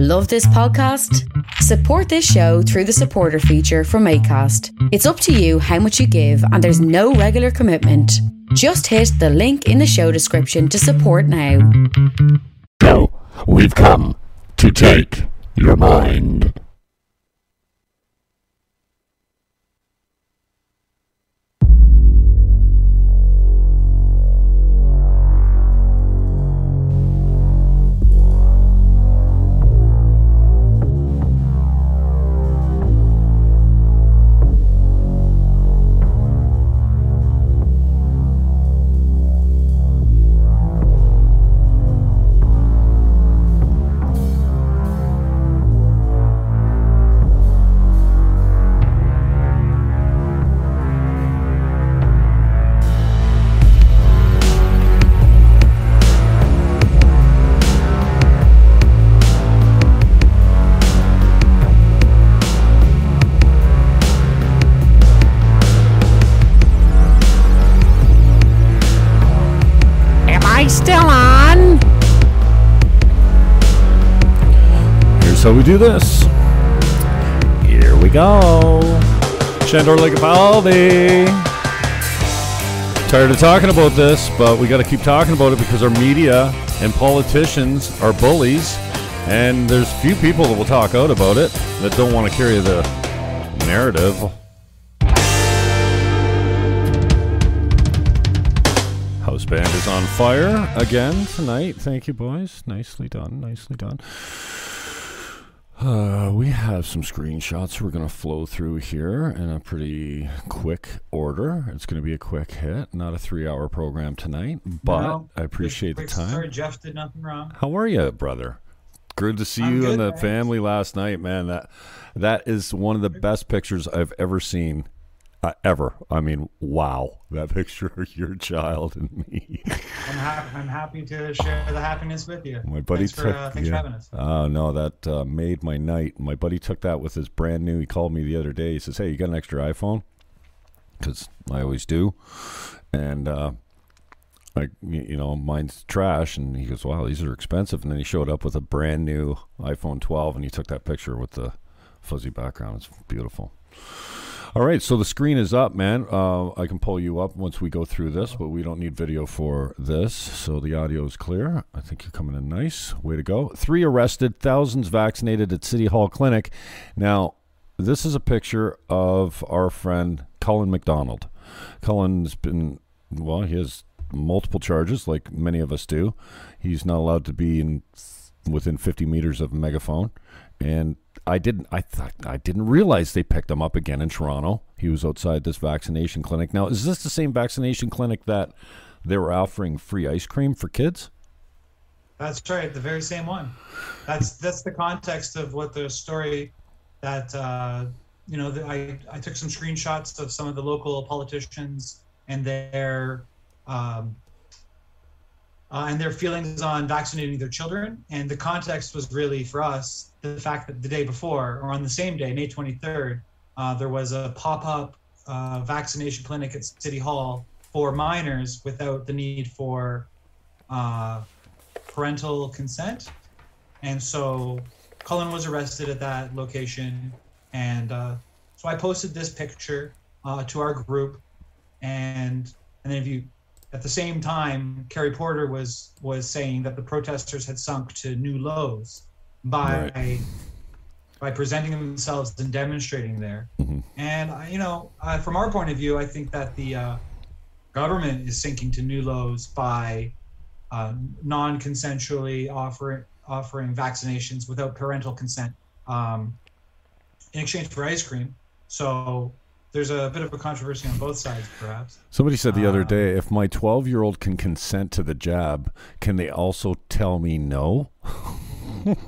Love this podcast? Support this show through the supporter feature from ACAST. It's up to you how much you give, and there's no regular commitment. Just hit the link in the show description to support now. Now, we've come to take your mind. Do this. Here we go. Shandor Legapaldi. Tired of talking about this, but we got to keep talking about it because our media and politicians are bullies, and there's few people that will talk out about it that don't want to carry the narrative. House band is on fire again tonight. Thank you, boys. Nicely done. Nicely done. Uh, we have some screenshots we're going to flow through here in a pretty quick order. It's going to be a quick hit, not a three hour program tonight, but No. I appreciate the time. Sorry, Jeff did nothing wrong. How are you, brother? Good to see I'm you good, and the thanks. family last night, man. That that is one of the best pictures I've ever seen. Uh, ever. I mean, wow. That picture of your child and me. I'm, ha- I'm happy to share the happiness with you. My buddy thanks for, took. uh, thanks yeah. for having us. Oh no, that uh, made my night. My buddy took that with his brand new. He called me the other day. He says, "Hey, you got an extra iPhone?" Because I always do, and uh, I, you know, mine's trash. And he goes, "Wow, these are expensive." And then he showed up with a brand new iPhone 12, and he took that picture with the fuzzy background. It's beautiful. All right, so the screen is up, man. Uh, I can pull you up once we go through this, but we don't need video for this, so the audio is clear. I think you're coming in nice. Way to go. Three arrested, thousands vaccinated at City Hall Clinic. Now, this is a picture of our friend Cullen McDonald. Cullen's been, well, he has multiple charges, like many of us do. He's not allowed to be in within 50 meters of a megaphone, and I didn't. I thought I didn't realize they picked him up again in Toronto. He was outside this vaccination clinic. Now, is this the same vaccination clinic that they were offering free ice cream for kids? That's right, the very same one. That's that's the context of what the story that uh, you know. I I took some screenshots of some of the local politicians and their um, uh, and their feelings on vaccinating their children. And the context was really for us the fact that the day before, or on the same day, May 23rd, uh, there was a pop-up uh, vaccination clinic at City Hall for minors without the need for uh, parental consent. And so Cullen was arrested at that location. And uh, so I posted this picture uh, to our group. And and then if you at the same time, Karrie Porter was was saying that the protesters had sunk to new lows by Right. by presenting themselves and demonstrating there. Mhm. And uh, you know, uh, from our point of view, I think that the uh, government is sinking to new lows by uh, non-consensually offering offering vaccinations without parental consent um, in exchange for ice cream. So there's a bit of a controversy on both sides, perhaps. Somebody said the other Uh, day, if my 12 year old can consent to the jab, can they also tell me no?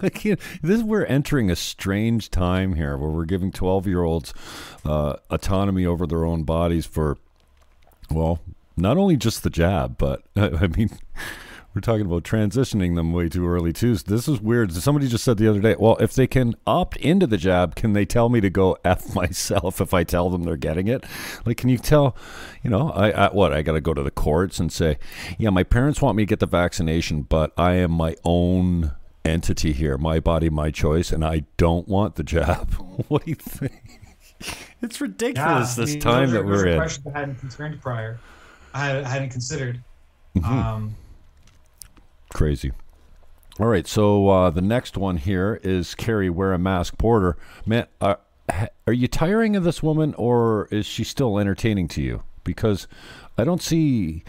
I this we're entering a strange time here where we're giving 12 year olds uh, autonomy over their own bodies for, well, not only just the jab, but I mean, we're talking about transitioning them way too early too. So this is weird. Somebody just said the other day, well, if they can opt into the jab, can they tell me to go f myself if I tell them they're getting it? Like, can you tell? You know, I, I what I got to go to the courts and say, yeah, my parents want me to get the vaccination, but I am my own entity here. My body, my choice, and I don't want the jab. what do you think? It's ridiculous I this time that we're in. I hadn't concerned prior. I had, hadn't considered. Mhm. Um, Crazy. All right, so uh, the next one here is Karrie wear a mask Porter. Man, uh, are you tiring of this woman, or is she still entertaining to you? Because I don't see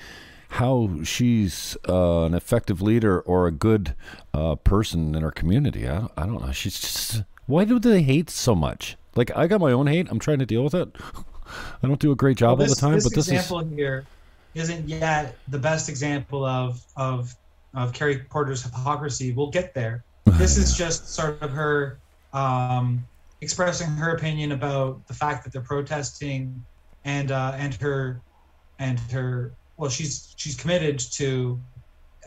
how she's uh, an effective leader or a good uh, person in our community. I don't, I don't know. She's just. Why do they hate so much? Like I got my own hate. I'm trying to deal with it. I don't do a great job well, all the time, this but this is example here isn't yet the best example of of of Karrie Porter's hypocrisy. We'll get there. This is just sort of her um, expressing her opinion about the fact that they're protesting, and uh, and her and her well, she's she's committed to.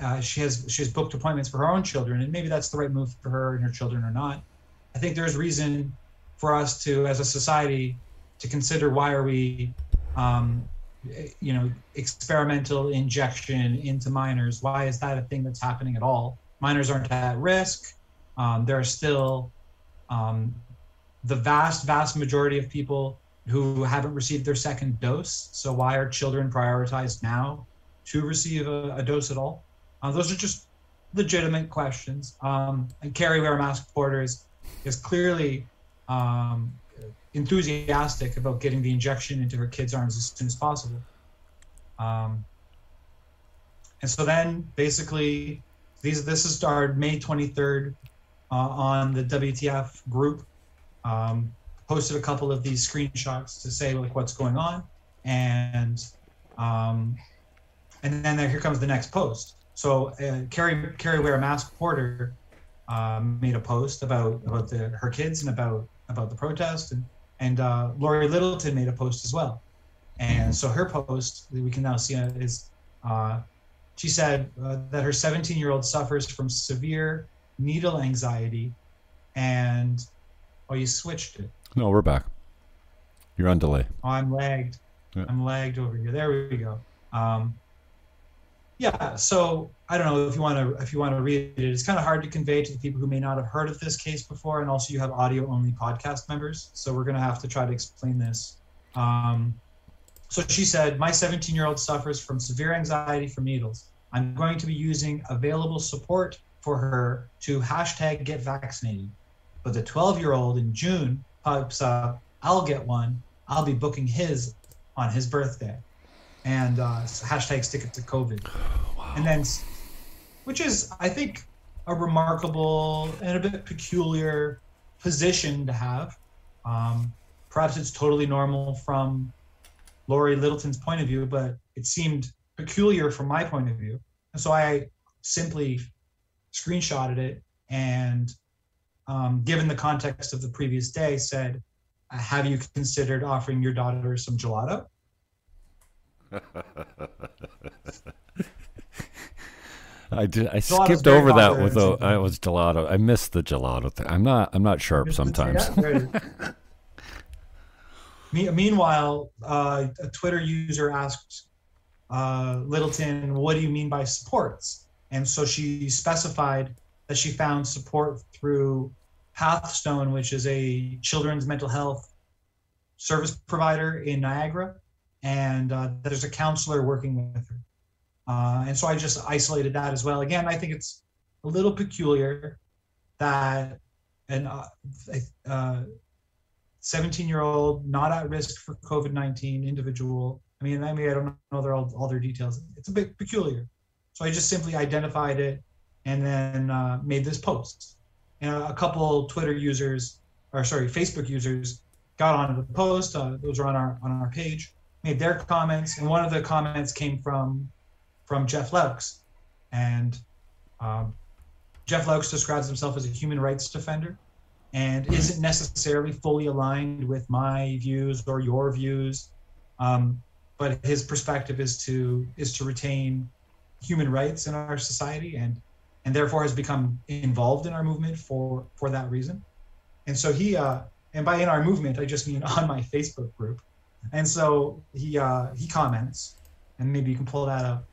Uh, she has she has booked appointments for her own children, and maybe that's the right move for her and her children or not. I think there's reason for us to, as a society, to consider why are we, um, you know, experimental injection into minors. Why is that a thing that's happening at all? Minors aren't at risk. Um, there are still um, the vast, vast majority of people who haven't received their second dose. So why are children prioritized now to receive a, a dose at all? Uh, those are just legitimate questions. Um, and Karrie Wear Mask Porter is, is clearly um, enthusiastic about getting the injection into her kids' arms as soon as possible. Um, and so then basically, these this is our May 23rd uh, on the WTF group. Um, posted a couple of these screenshots to say like what's going on, and um, and then there, here comes the next post. So uh, Karrie Karrie Wear Mask Porter um, made a post about about the, her kids and about about the protest, and and uh, Lori Littleton made a post as well. And so her post that we can now see is uh, she said uh, that her 17 year old suffers from severe needle anxiety, and oh, you switched it. no. We're back. You're on delay. Oh, I'm lagged. Yeah. I'm lagged over here. There we go. Um, yeah. So I don't know if you want to if you want to read it. It's kind of hard to convey to the people who may not have heard of this case before, and also you have audio only podcast members. So we're going to have to try to explain this. Um, so she said, my 17 year old suffers from severe anxiety from needles. I'm going to be using available support for her to hashtag get vaccinated. But the 12 year old in June pipes up, I'll get one. I'll be booking his on his birthday. And uh, hashtag stick it to COVID. And then, which is, I think, a remarkable and a bit peculiar position to have. Um, perhaps it's totally normal from Lori Littleton's point of view, but it seemed peculiar from my point of view. And so I simply screenshotted it and, um, given the context of the previous day, said, uh, Have you considered offering your daughter some gelato? I did. I Gelato's skipped over that with in the. Was gelato. I missed the gelato thing. I'm not. I'm not sharp sometimes. Yeah, there it is. Me- Meanwhile, uh, a Twitter user asked uh, Littleton, "What do you mean by supports?" And so she specified that she found support through Pathstone, which is a children's mental health service provider in Niagara, and uh, there's a counselor working with her. Uh, and so I just isolated that as well. Again, I think it's a little peculiar that an uh, uh, 17 year old not at risk for covid-19 individual i mean i mean i don't know their, all, all their details. It's a bit peculiar. So i just simply identified it and then uh, made this post. And a, a couple twitter users or sorry facebook users got onto the post. Uh, those are on our on our page made their comments and one of the comments came from from jeff laux and um, jeff laux describes himself as a human rights defender and isn't necessarily fully aligned with my views or your views. Um, but his perspective is to is to retain human rights in our society and and therefore has become involved in our movement for for that reason. And so he uh, and by in our movement I just mean on my Facebook group. And so he uh, he comments, and maybe you can pull that up.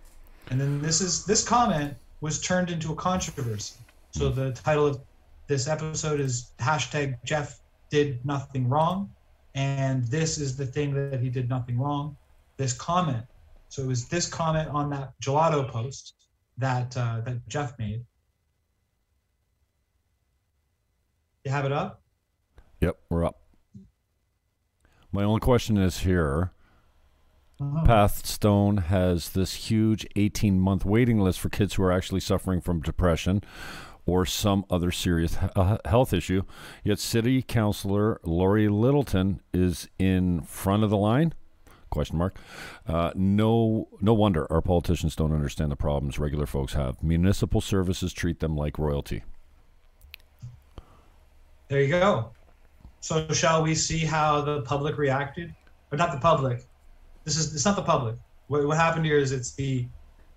And then this is this comment was turned into a controversy. So the title of this episode is hashtag Jeff did nothing wrong, and this is the thing that he did nothing wrong. This comment. So it was this comment on that gelato post that uh, that Jeff made. You have it up. Yep, we're up. My only question is here. Oh. Pathstone has this huge 18 month waiting list for kids who are actually suffering from depression or some other serious uh, health issue. Yet, City Councilor Lori Littleton is in front of the line. Question mark. Uh, no, no wonder our politicians don't understand the problems regular folks have. Municipal services treat them like royalty. There you go. So shall we see how the public reacted? Or not the public. This is it's not the public. What, what happened here is it's the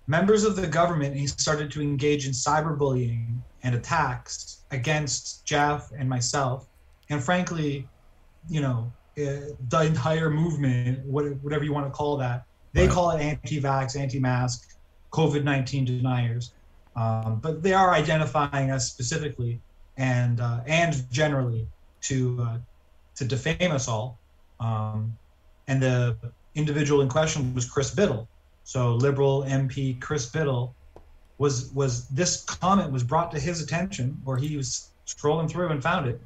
members of the government he started to engage in cyberbullying and attacks against Jeff and myself. And frankly, you know, uh, the entire movement, what, whatever you want to call that, they Right. call it anti-vax, anti-mask, COVID-19 deniers. Um, but they are identifying us specifically and uh, and generally to uh, to defame us all. Um, and the individual in question was Chris Bittle. So liberal MP Chris Bittle was was this comment was brought to his attention, or he was scrolling through and found it.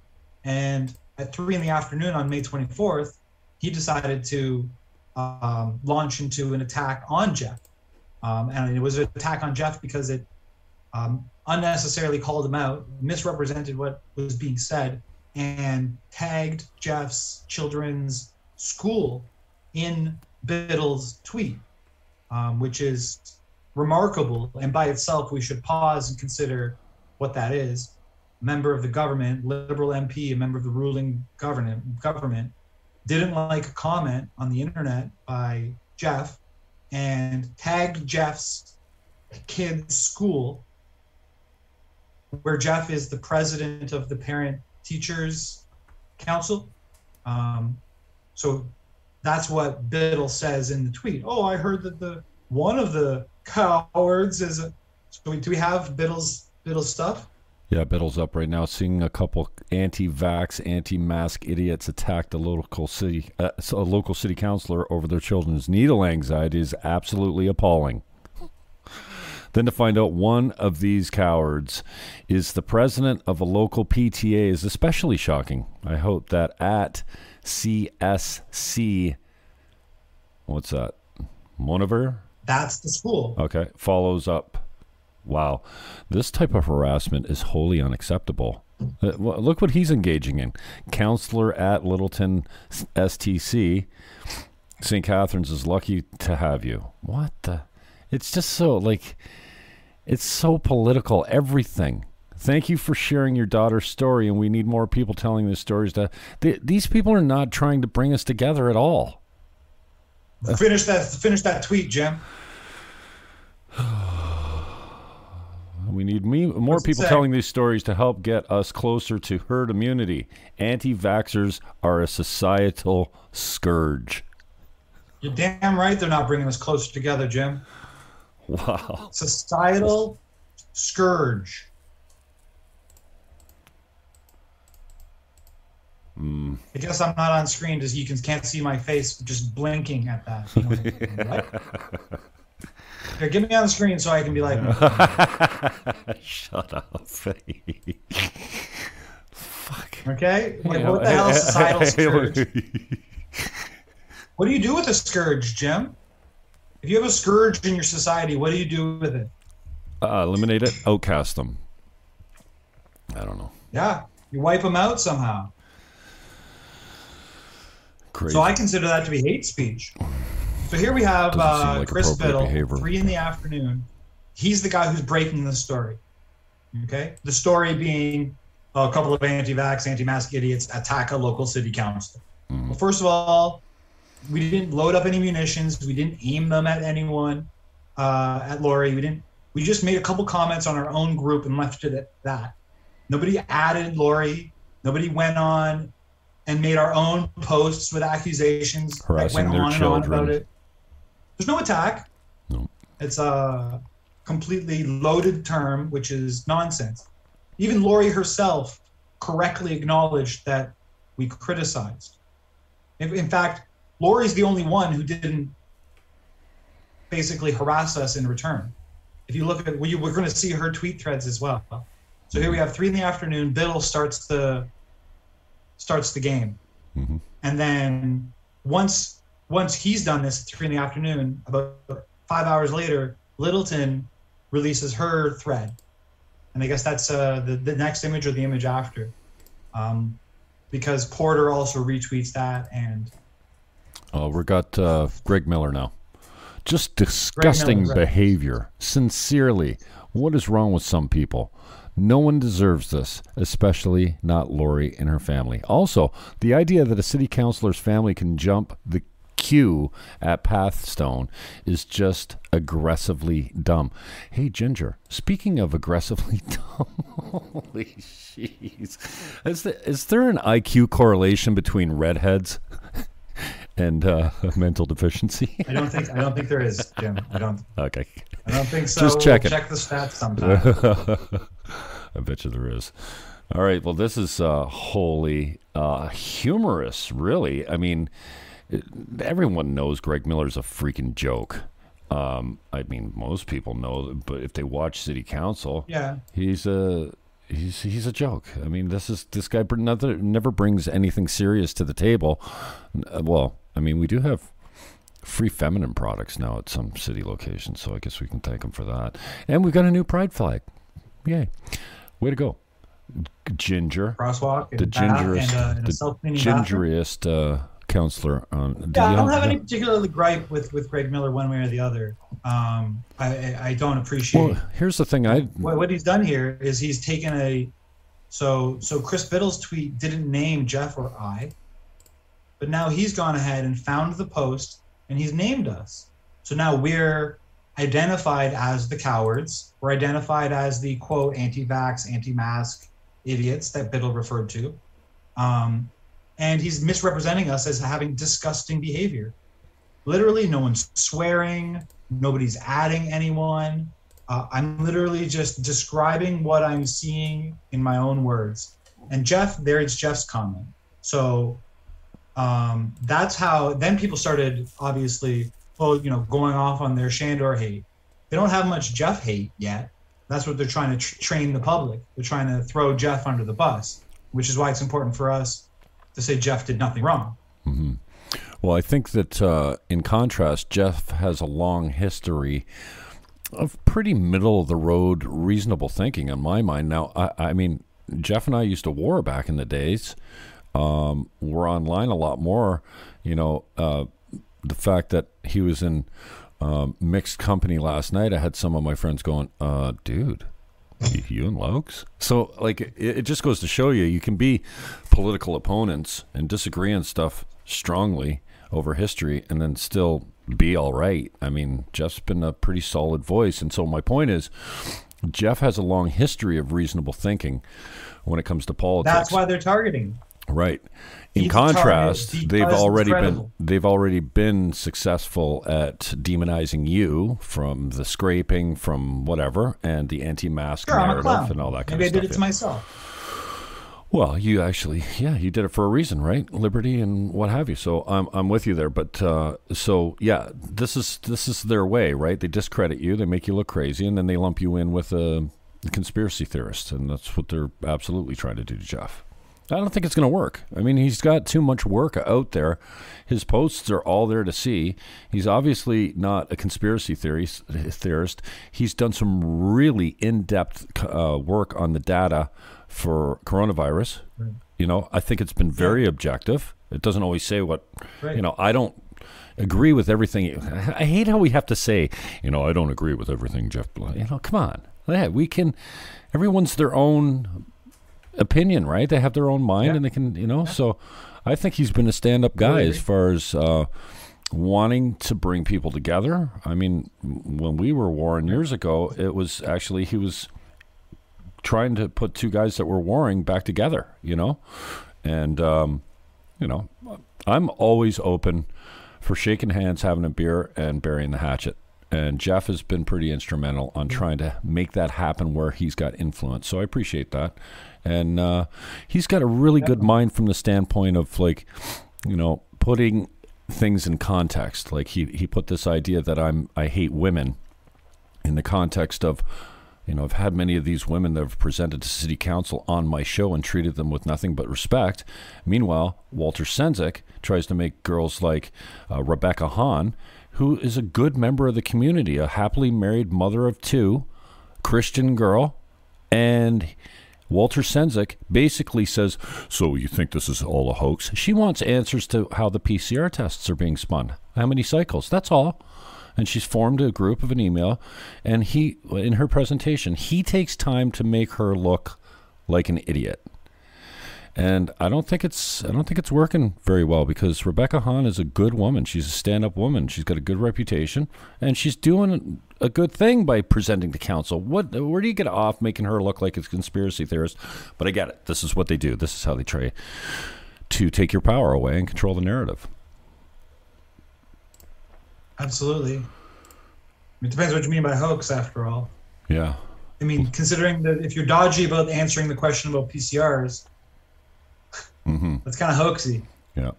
And at three in the afternoon on May 24th, he decided to um, launch into an attack on Jeff. Um, and it was an attack on Jeff because it um, unnecessarily called him out, misrepresented what was being said, and tagged Jeff's children's school in Bittle's tweet, um, which is remarkable. And by itself, we should pause and consider what that is. Member of the government, liberal MP, a member of the ruling government, government, didn't like a comment on the internet by Jeff and tagged Jeff's kid's school where Jeff is the president of the Parent Teachers Council. Um, so that's what Bittle says in the tweet. Oh, I heard that the one of the cowards is a. So do we have Bittle's Bittle stuff? Yeah, Bittle's up right now, seeing a couple anti-vax, anti-mask idiots attack the local city, uh, a local city councilor over their children's needle anxiety is absolutely appalling. Then to find out one of these cowards is the president of a local PTA is especially shocking. I hope that at CSC, what's that? Monover? That's the school. Okay, follows up. Wow, this type of harassment is wholly unacceptable. Uh, look what he's engaging in. Counselor at Littleton STC, St. Catharines is lucky to have you. What the? It's just so like, it's so political. Everything. Thank you for sharing your daughter's story, and we need more people telling their stories. To th- these people are not trying to bring us together at all. Finish that. Finish that tweet, Jim. We need me, more people say? telling these stories to help get us closer to herd immunity. Anti vaxxers are a societal scourge. You're damn right. They're not bringing us closer together, Jim. Wow. Societal scourge. Hmm. I guess I'm not on screen, just you can can't see my face just blinking at that. You know, what? Here, get me on the screen so I can be like, Shut up. Fuck. okay, like what the hell is societal scourge? What do you do with a scourge, Jim? If you have a scourge in your society, what do you do with it? Uh, eliminate it, outcast them. I don't know. Yeah, you wipe them out somehow. Crazy. So I consider that to be hate speech. So here we have uh, like Chris Bittle, behavior. three in the afternoon. He's the guy who's breaking the story. Okay, the story being a couple of anti-vax, anti-mask idiots attack a local city council. Mm. Well, first of all, we didn't load up any munitions. We didn't aim them at anyone. Uh, at Lori, we didn't. We just made a couple comments on our own group and left it at that. Nobody added Lori. Nobody went on and made our own posts with accusations that Harassing went their on and on children. about it. There's no attack. No. It's a completely loaded term, which is nonsense. even Lori herself correctly acknowledged that we criticized. In fact, Lori's the only one who didn't basically harass us in return. If you look at, we, we're going to see her tweet threads as well. So here we have three in the afternoon. Bittle starts the starts the game, Mhm. and then once once he's done this three in the afternoon, about five hours later, Littleton releases her thread, and I guess that's uh, the the next image or the image after, um, because Porter also retweets that, and Oh, we got uh, Greg Miller now. Just disgusting behavior. Sincerely, what is wrong with some people? No one deserves this, especially not Lori and her family. Also, the idea that a city councilor's family can jump the queue at Pathstone is just aggressively dumb. Hey, Ginger, speaking of aggressively dumb, holy jeez. Is, is there an IQ correlation between redheads and uh, mental deficiency? I don't think I don't think there is, Jim. I don't okay. I don't think so. Just check it. Check the stats sometime. I bet you there is. All right. Well, this is uh, wholly uh, humorous, really. I mean, it, everyone knows Greg Miller's a freaking joke. Um, I mean, most people know, but if they watch City Council, yeah. he's a he's he's a joke. I mean, this is this guy never never brings anything serious to the table. Well, I mean, we do have free feminine products now at some city locations, so I guess we can thank them for that. And we've got a new pride flag. Yay! Way to go, Ginger, Crosswalk. the and gingerest, and, uh, and the gingeriest uh, counselor. Yeah, I don't have- have any particularly gripe with with Greg Miller one way or the other. Um, I I, I don't appreciate Well, here's the thing. I what, what he's done here is he's taken a so so Chris Bittle's tweet didn't name Jeff or I, but now he's gone ahead and found the post and he's named us. So now we're identified as the cowards. We're identified as the quote anti-vax, anti-mask idiots that Bittle referred to. Um, and he's misrepresenting us as having disgusting behavior. Literally, no one's swearing, nobody's adding anyone. Uh, I'm literally just describing what I'm seeing in my own words. And Jeff, there's Jeff's comment. So um, that's how then people started obviously, well, you know, going off on their Shandor hate. They don't have much Jeff hate yet. That's what they're trying to tr- train the public. They're trying to throw Jeff under the bus, which is why it's important for us to say Jeff did nothing wrong. Well, I think that uh, in contrast, Jeff has a long history of pretty middle of the road, reasonable thinking in my mind. Now, I, I mean, Jeff and I used to war back in the days. Um, we're online a lot more. You know, uh, the fact that he was in um, mixed company last night, I had some of my friends going, uh, dude. You and Lokes? So, like, it, it just goes to show you, you can be political opponents and disagree on stuff strongly over history and then still be all right. I mean, Jeff's been a pretty solid voice. And so, my point is, Jeff has a long history of reasonable thinking when it comes to politics. That's why they're targeting. Right. In contrast, they've already been they've already been successful at demonizing you from the scraping, from whatever, and the anti-mask Sure, narrative and all that kind of thing. Maybe I did stuff. it to myself. Well, you actually, yeah, you did it for a reason, right? Liberty and what have you. So I'm I'm with you there. But uh, so yeah, this is this is their way, right? They discredit you, they make you look crazy, and then they lump you in with a, conspiracy theorist, and that's what they're absolutely trying to do to Jeff. I don't think it's going to work. I mean, he's got too much work out there. His posts are all there to see. He's obviously not a conspiracy theorist. He's done some really in-depth uh, work on the data for coronavirus. You know, I think it's been very objective. It doesn't always say what, Right. you know, I don't agree with everything. I hate how we have to say, you know, I don't agree with everything Jeff. Bl-" You know, come on. Yeah, we can. Everyone's their own opinion, right? They have their own mind, Yeah. and they can, you know. So, I think he's been a stand-up guy as far as uh, wanting to bring people together. I mean, when we were warring years ago, it was actually he was trying to put two guys that were warring back together, you know, and um, you know, I'm always open for shaking hands, having a beer, and burying the hatchet. and Jeff has been pretty instrumental on trying to make that happen where he's got influence. So I appreciate that, and uh, he's got a really good mind from the standpoint of like, you know, putting things in context. Like he he put this idea that I'm I hate women in the context of you know, I've had many of these women that have presented to city council on my show and treated them with nothing but respect. Meanwhile, Walter Sendzik tries to make girls like uh, Rebecca Hahn, who is a good member of the community, a happily married mother of two, Christian girl, and Walter Sendzik basically says, So you think this is all a hoax? She wants answers to how the PCR tests are being spun. How many cycles? That's all and she's formed a group of an email and he in her presentation he takes time to make her look like an idiot and I don't think it's I don't think it's working very well because Rebecca Hahn is a good woman. She's a stand-up woman. She's got a good reputation, and she's doing a good thing by presenting to council. What where do you get off making her look like a conspiracy theorist? But I get it. This is what they do. This is how they try to take your power away and control the narrative. Absolutely. It depends what you mean by hoax, after all. Yeah. I mean, considering that if you're dodgy about answering the question about PCRs, mm-hmm. that's kind of hoaxy. Yeah.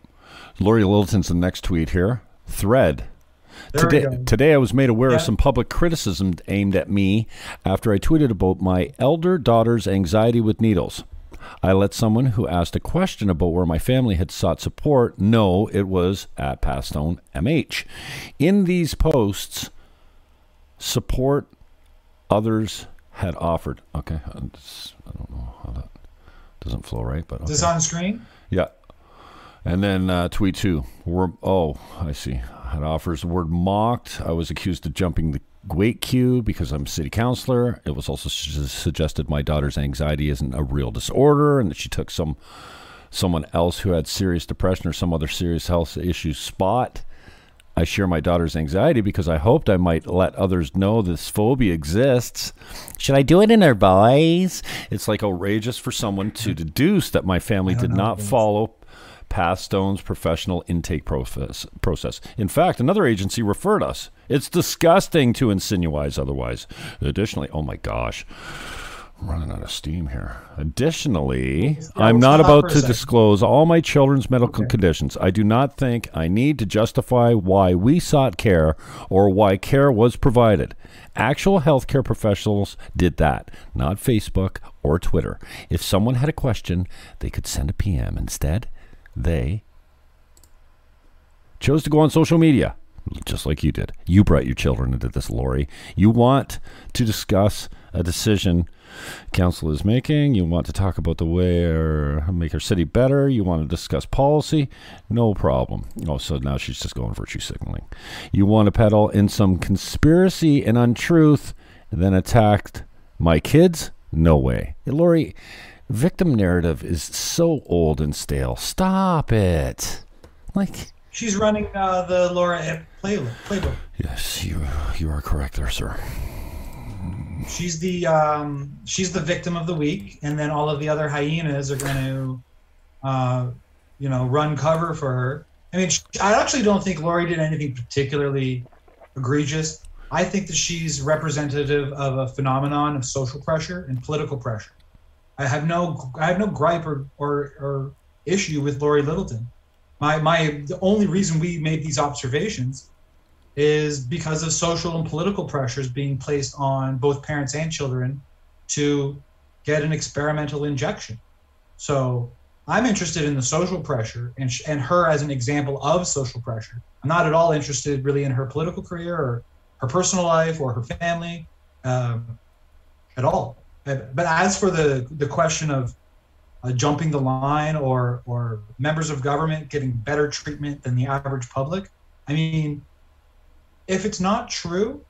Lori Littleton's the next tweet here. Thread. Today, today, I was made aware yeah. of some public criticism aimed at me after I tweeted about my elder daughter's anxiety with needles. I let someone who asked a question about where my family had sought support know it was at Pathstone MH. In these posts, support others had offered. Okay, I don't know how that doesn't flow right, but okay. is this on screen? Yeah, and then uh, tweet two. We're, oh, I see. Had offers the word mocked. I was accused of jumping the wait queue because I'm city councilor. It was also su- suggested my daughter's anxiety isn't a real disorder and that she took some someone else who had serious depression or some other serious health issue spot. I share my daughter's anxiety because I hoped I might let others know this phobia exists. Should I do it in her voice? It's like outrageous for someone to deduce that my family did not follow Pathstone's professional intake process. process. In fact, another agency referred us. It's disgusting to insinuate otherwise. Additionally, oh my gosh. I'm running out of steam here. Additionally, I'm not about to disclose all my children's medical okay. conditions. I do not think I need to justify why we sought care or why care was provided. Actual healthcare professionals did that, not Facebook or Twitter. If someone had a question, they could send a PM. Instead, they chose to go on social media, just like you did. You brought your children into this, Lori. You want to discuss a decision council is making. You want to talk about the way or make our city better. You want to discuss policy. No problem. Oh, so now she's just going virtue signaling. You want to peddle in some conspiracy and untruth, and then attacked my kids? No way. Hey, Lori, victim narrative is so old and stale. Stop it. Like she's running uh, the Laura play playbook. Yes, you you are correct there, sir. She's the um, she's the victim of the week, and then all of the other hyenas are going to, uh, you know, run cover for her. I mean, I actually don't think Lori did anything particularly egregious. I think that she's representative of a phenomenon of social pressure and political pressure. I have no I have no gripe or, or, or issue with Lori Littleton. My my the only reason we made these observations is because of social and political pressures being placed on both parents and children to get an experimental injection. So I'm interested in the social pressure and, sh- and her as an example of social pressure. I'm not at all interested really in her political career or her personal life or her family um, at all. But as for the the question of uh, jumping the line or or members of government getting better treatment than the average public, I mean, if it's not true,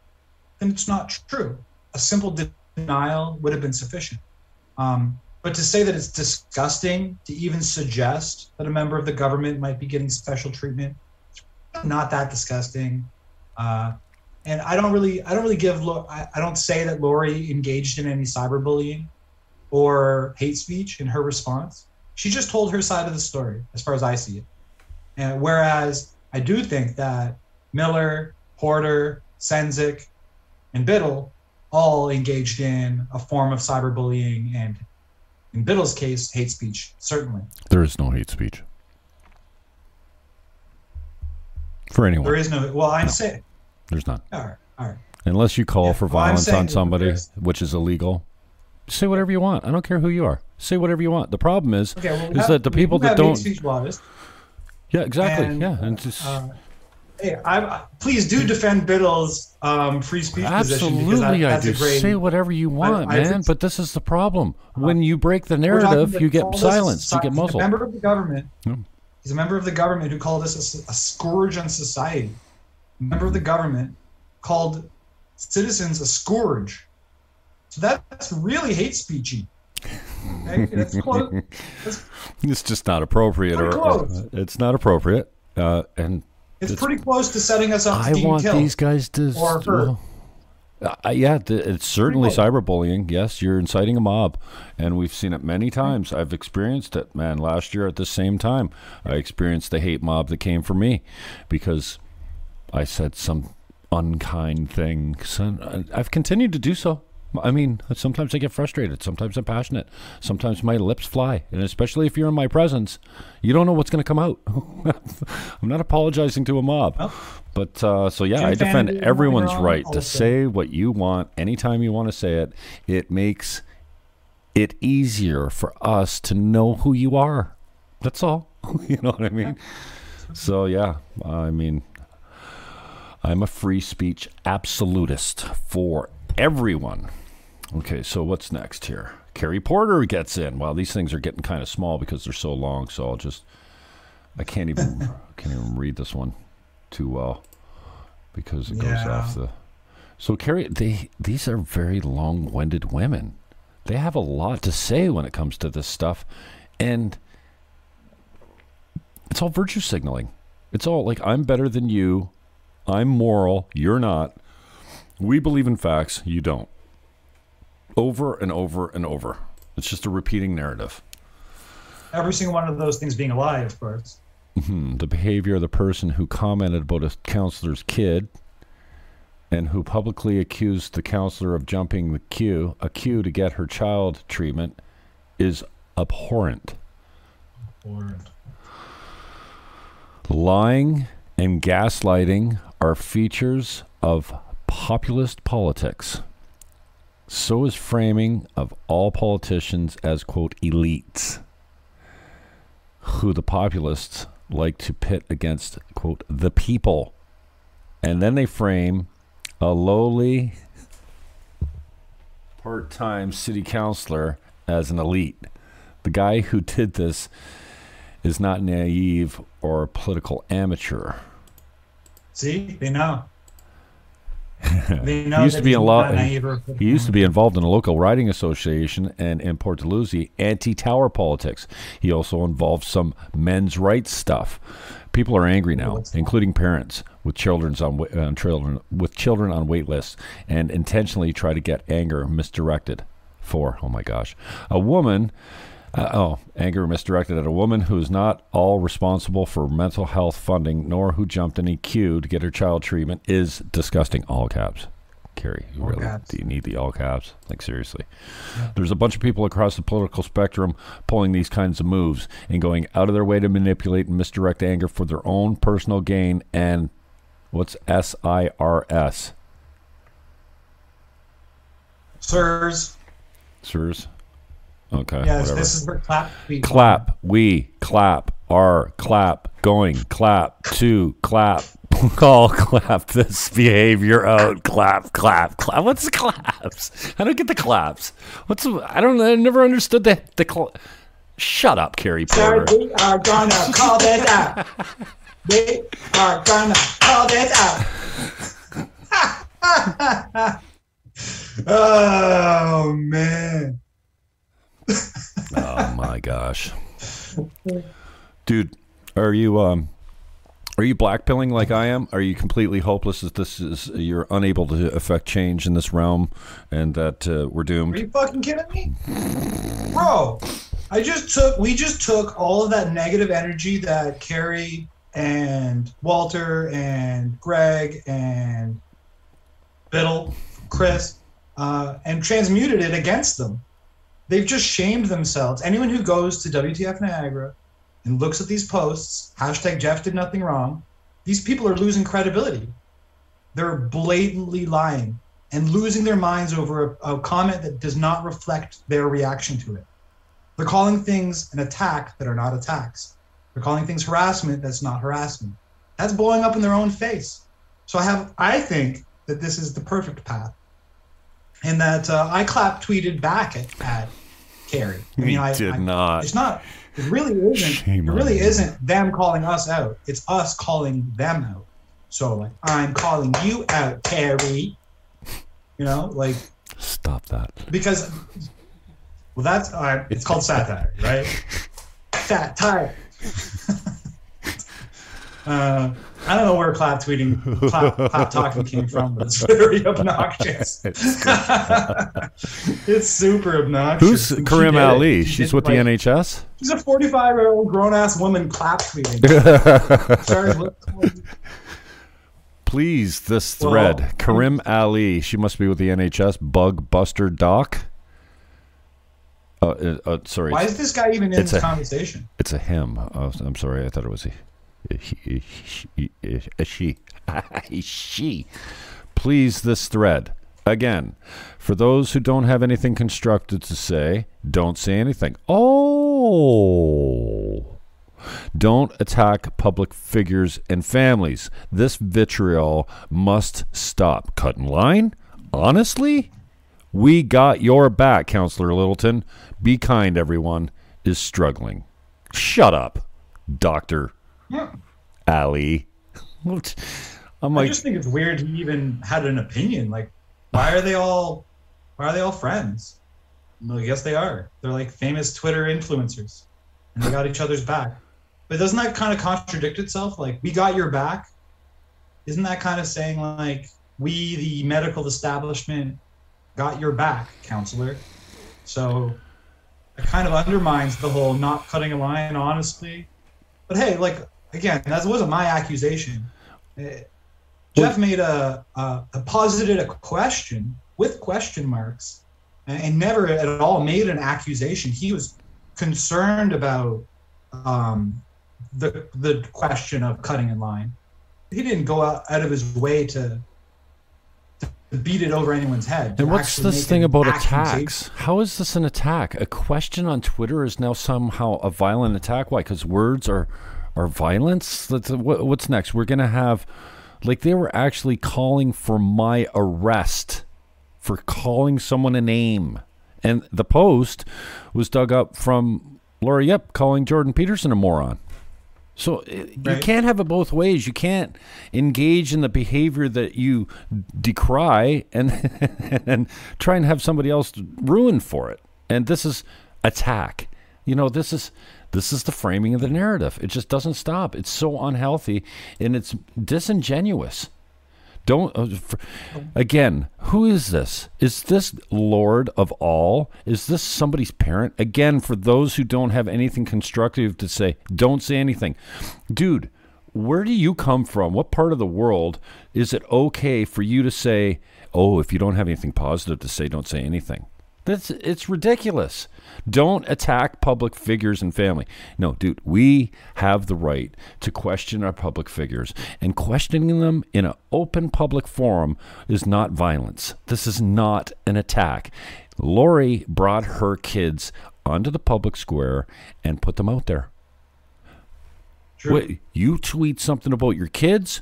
then it's not true. A simple denial would have been sufficient. Um, but to say that it's disgusting to even suggest that a member of the government might be getting special treatment, not that disgusting. Uh, and I don't really, I don't really give, I, don't say that Lori engaged in any cyberbullying or hate speech in her response. She just told her side of the story, as far as I see it. And whereas I do think that Miller, Porter, Sendzik, and Bittle all engaged in a form of cyberbullying and, in Bittle's case, hate speech, certainly. There is no hate speech for anyone. There is no, well, I'm saying, There's not. all right, all right. Unless you call Yeah, for violence on somebody, which is illegal. Say whatever you want. I don't care who you are. Say whatever you want. The problem is, Okay, well, we is have- that the people that don't. Yeah, exactly. And, yeah, and just Uh, hey, I, I, please do defend Bittle's um, free speech position absolutely, I do. great. Say whatever you want, I man. think- but this is the problem. when you break the narrative, you get silenced. You get he's a muzzled. member of the government. Yeah. He's a member of the government who called us a scourge on society. A member of the government called citizens a scourge. So that's really hate speechy. Okay? That's close. That's, It's just not appropriate, or, or- close. it's not appropriate. Uh, and it's It's- pretty close to setting us up I want killed. these guys to. Or well, uh, yeah, th- it's certainly cyberbullying. Yes, you're inciting a mob, and we've seen it many times. I've experienced it, man. Last year at the same time, I experienced the hate mob that came for me because I said some unkind thing. So uh, I've continued to do so. I mean, sometimes I get frustrated. Sometimes I'm passionate. Sometimes my lips fly, and especially if you're in my presence, you don't know what's going to come out. I'm not apologizing to a mob, but uh, so yeah, Jim I defend everyone's Ron right to say what you want anytime you want to say it. It makes it easier for us to know who you are. That's all. you know what I mean? So yeah, I mean, I'm a free speech absolutist for everyone. Okay, so what's next here? Karrie Porter gets in. Wow, these things are getting kind of small because they're so long. So I'll just, I can't even, can't even read this one too well because it goes Yeah. off the. So Karrie, they these are very long-winded women. They have a lot to say when it comes to this stuff, and it's all virtue signaling. It's all like I'm better than you. I'm moral. You're not. We believe in facts. You don't. Over and over and over. It's just a repeating narrative. Every single one of those things being a lie, of course. Hmm, the behavior of the person who commented about a counselor's kid and who publicly accused the counselor of jumping the queue, a queue to get her child treatment, is abhorrent. abhorrent. Lying and gaslighting are features of populist politics. So is framing of all politicians as, quote, elites, who the populists like to pit against, quote, the people. And then they frame a lowly part time city councilor as an elite. The guy who did this is not naive or a political amateur. See, they know. He used to be a naive or- He used to be involved in a local riding association and in Port Dalhousie anti-tower politics. He also involved some men's rights stuff. People are angry now, including parents with children's on, on children with children on wait lists, and intentionally try to get anger misdirected. For oh my gosh, a woman. Uh, oh, anger misdirected at a woman who is not all responsible for mental health funding, nor who jumped any queue to get her child treatment, is disgusting. All caps. Karrie, you All really caps. do you need the all caps? Like seriously, there's a bunch of people across the political spectrum pulling these kinds of moves and going out of their way to manipulate and misdirect anger for their own personal gain. And what's S I R S? Sirs, Sirs. Okay. yes, whatever. this is where clap. We clap, we clap, are clap, going, clap, to clap, call, clap this behavior out, clap, clap, clap. What's the claps? I don't get the claps. What's the, I don't I never understood the the cl- Shut up, Karrie Porter. we are gonna call this out. We are gonna call this out. oh man. Oh my gosh. Dude, are you um are you blackpilling like I am? Are you completely hopeless that this is you're unable to affect change in this realm and that uh, we're doomed? Are you fucking kidding me? Bro, I just took we just took all of that negative energy that Karrie and Walter and Greg and Bittle, Chris, uh, and transmuted it against them. They've just shamed themselves. Anyone who goes to WTF Niagara and looks at these posts, hashtag Jeff did nothing wrong, these people are losing credibility. They're blatantly lying and losing their minds over a, a comment that does not reflect their reaction to it. They're calling things an attack that are not attacks. They're calling things harassment that's not harassment. That's blowing up in their own face. So I have, I think that this is the perfect path, and that uh, I clap tweeted back at, at Karrie. I He I, did I- not. It's not. It really isn't. Shame it really isn't them calling us out. It's us calling them out. So like, I'm calling you out, Karrie. You know, like Stop that. because well that's uh, it's called satire right satire uh, i don't know where clap tweeting clap, clap talking came from but it's very obnoxious it's super obnoxious Who's Karim. Ali? She She's with the NHS. she's a 45 year old grown-ass woman clap tweeting Please, this Well- thread. Karim Ali. She must be with the NHS. Bug Buster Doc. Uh, uh, uh, sorry, why is this guy even in It's this a- conversation it's a him. Oh, I'm sorry. I thought it was he- she. A she. Please, this thread. Again, for those who don't have anything constructive to say, don't say anything. Oh. Don't attack public figures and families. This vitriol must stop. Cut in line? Honestly? We got your back, Counselor Littleton. Be kind, everyone is struggling. Shut up, Doctor Yeah. Ali. I'm I just think it's weird he even had an opinion. Like, why are they all, why are they all friends? Well, I guess they are. They're like famous Twitter influencers, and they got each other's back. But doesn't that kind of contradict itself? Like, we got your back. Isn't that kind of saying like we, the medical establishment, got your back, counselor? So it kind of undermines the whole not cutting a line, honestly. But hey, like again, that wasn't my accusation. Eh, Jeff made a, a, a posited a question with question marks and, and never at all made an accusation. He was concerned about um, the the question of cutting in line. He didn't go out, out of his way to, to beat it over anyone's head. and what's this thing about attacks? How is this an attack? A question on Twitter is now somehow a violent attack. Why? Because words are are violence. That's, what, what's next? We're gonna have, like, they were actually calling for my arrest for calling someone a name, and the post was dug up from Laura Ip calling Jordan Peterson a moron. So uh, you can't have it both ways. You can't engage in the behavior that you decry and and try and have somebody else ruined for it. And this is attack. You know, this is this is the framing of the narrative. It just doesn't stop. It's so unhealthy and it's disingenuous. Don't uh, f again. Who is this? Is this Lord of all? Is this somebody's parent? Again, for those who don't have anything constructive to say, don't say anything, dude. Where do you come from? What part of the world is it okay for you to say, "Oh, if you don't have anything positive to say, don't say anything"? That's it's ridiculous. Don't attack public figures and family. No, dude, we have the right to question our public figures, and questioning them in an open public forum is not violence. This is not an attack. Lori brought her kids onto the public square and put them out there. True. Wait, you tweet something about your kids,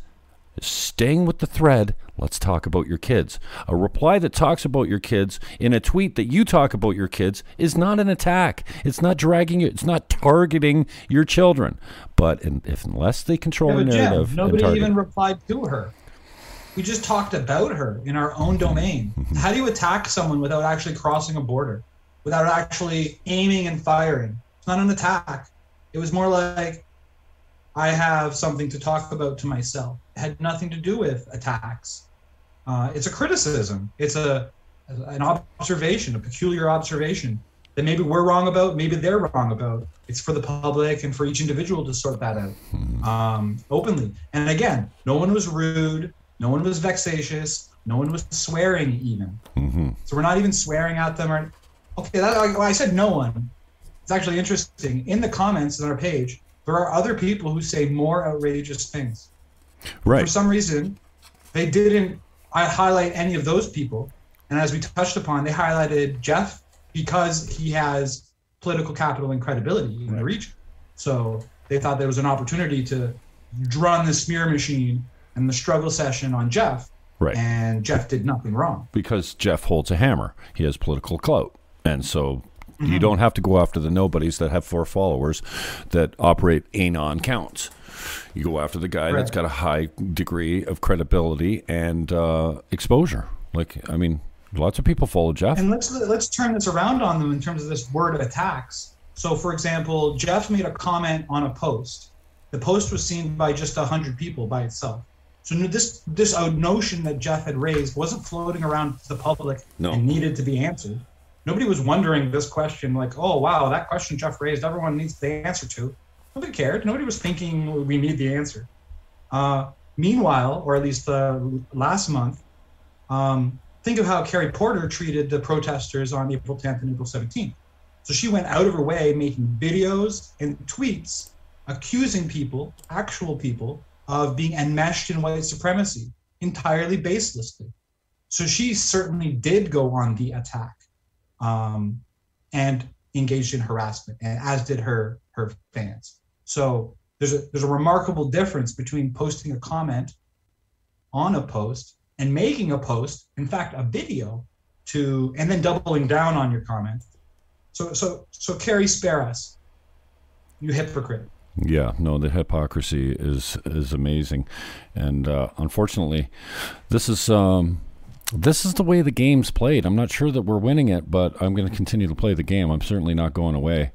staying with the thread, let's talk about your kids. A reply that talks about your kids in a tweet that you talk about your kids is not an attack. It's not dragging you, it's not targeting your children. But in, if unless they control the Jim, narrative, nobody target- even replied to her. We just talked about her in our own domain. Mm-hmm. How do you attack someone without actually crossing a border, without actually aiming and firing? It's not an attack. It was more like I have something to talk about to myself. It had nothing to do with attacks. Uh, it's a criticism. It's a an observation, a peculiar observation that maybe we're wrong about, maybe they're wrong about. It's for the public and for each individual to sort that out um, openly. And again, no one was rude, no one was vexatious, No one was swearing even. Mm-hmm. So we're not even swearing at them. Or okay, that, I, I said no one. It's actually interesting. In the comments on our page, there are other people who say more outrageous things. Right. For some reason, they didn't I highlight any of those people. And as we touched upon, they highlighted Jeff because he has political capital and credibility in the region. So they thought there was an opportunity to run the smear machine and the struggle session on Jeff. Right. And Jeff did nothing wrong. because Jeff holds a hammer. He has political clout. And so Mm-hmm. you don't have to go after the nobodies that have four followers that operate anon counts. You go after the guy that's got a high degree of credibility and uh, exposure. Like, I mean, lots of people follow Jeff. And let's let's turn this around on them in terms of this word attacks. So, for example, Jeff made a comment on a post. The post was seen by just hundred people by itself. So this this notion that Jeff had raised wasn't floating around to the public No. and needed to be answered. Nobody was wondering this question like, oh wow, that question Jeff raised, everyone needs the answer to. Nobody cared. Nobody was thinking we need the answer. Uh, meanwhile, or at least uh, last month, um, think of how Karrie Porter treated the protesters on April 10th and April 17th. So she went out of her way making videos and tweets accusing people, actual people, of being enmeshed in white supremacy entirely baselessly. So she certainly did go on the attack um, and engaged in harassment, and as did her her fans. So there's a there's a remarkable difference between posting a comment on a post and making a post, in fact, a video to, and then doubling down on your comment. So, so, so, Karrie, spare us, you hypocrite. Yeah, no, the hypocrisy is is amazing, and uh, unfortunately, this is um, this is the way the game's played. I'm not sure that we're winning it, but I'm going to continue to play the game. I'm certainly not going away.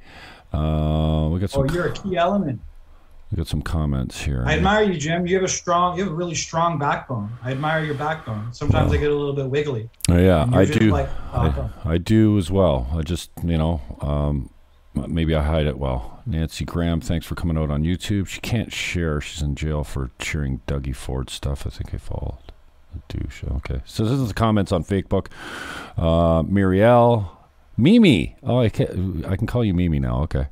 Uh, we got some Oh, you're a key element. we got some comments here. I admire you, Jim. You have a strong, you have a really strong backbone. I admire your backbone. Sometimes I get a little bit wiggly. Oh, yeah, I do. like, I, I do as well. I just, you know, um, maybe I hide it well. Nancy Graham, thanks for coming out on YouTube. She can't share. She's in jail for cheering Dougie Ford stuff. I think I followed. Douche. Okay. So this is the comments on Facebook. Uh, Mirielle. Mimi. Oh, I can I can call you Mimi now. Okay.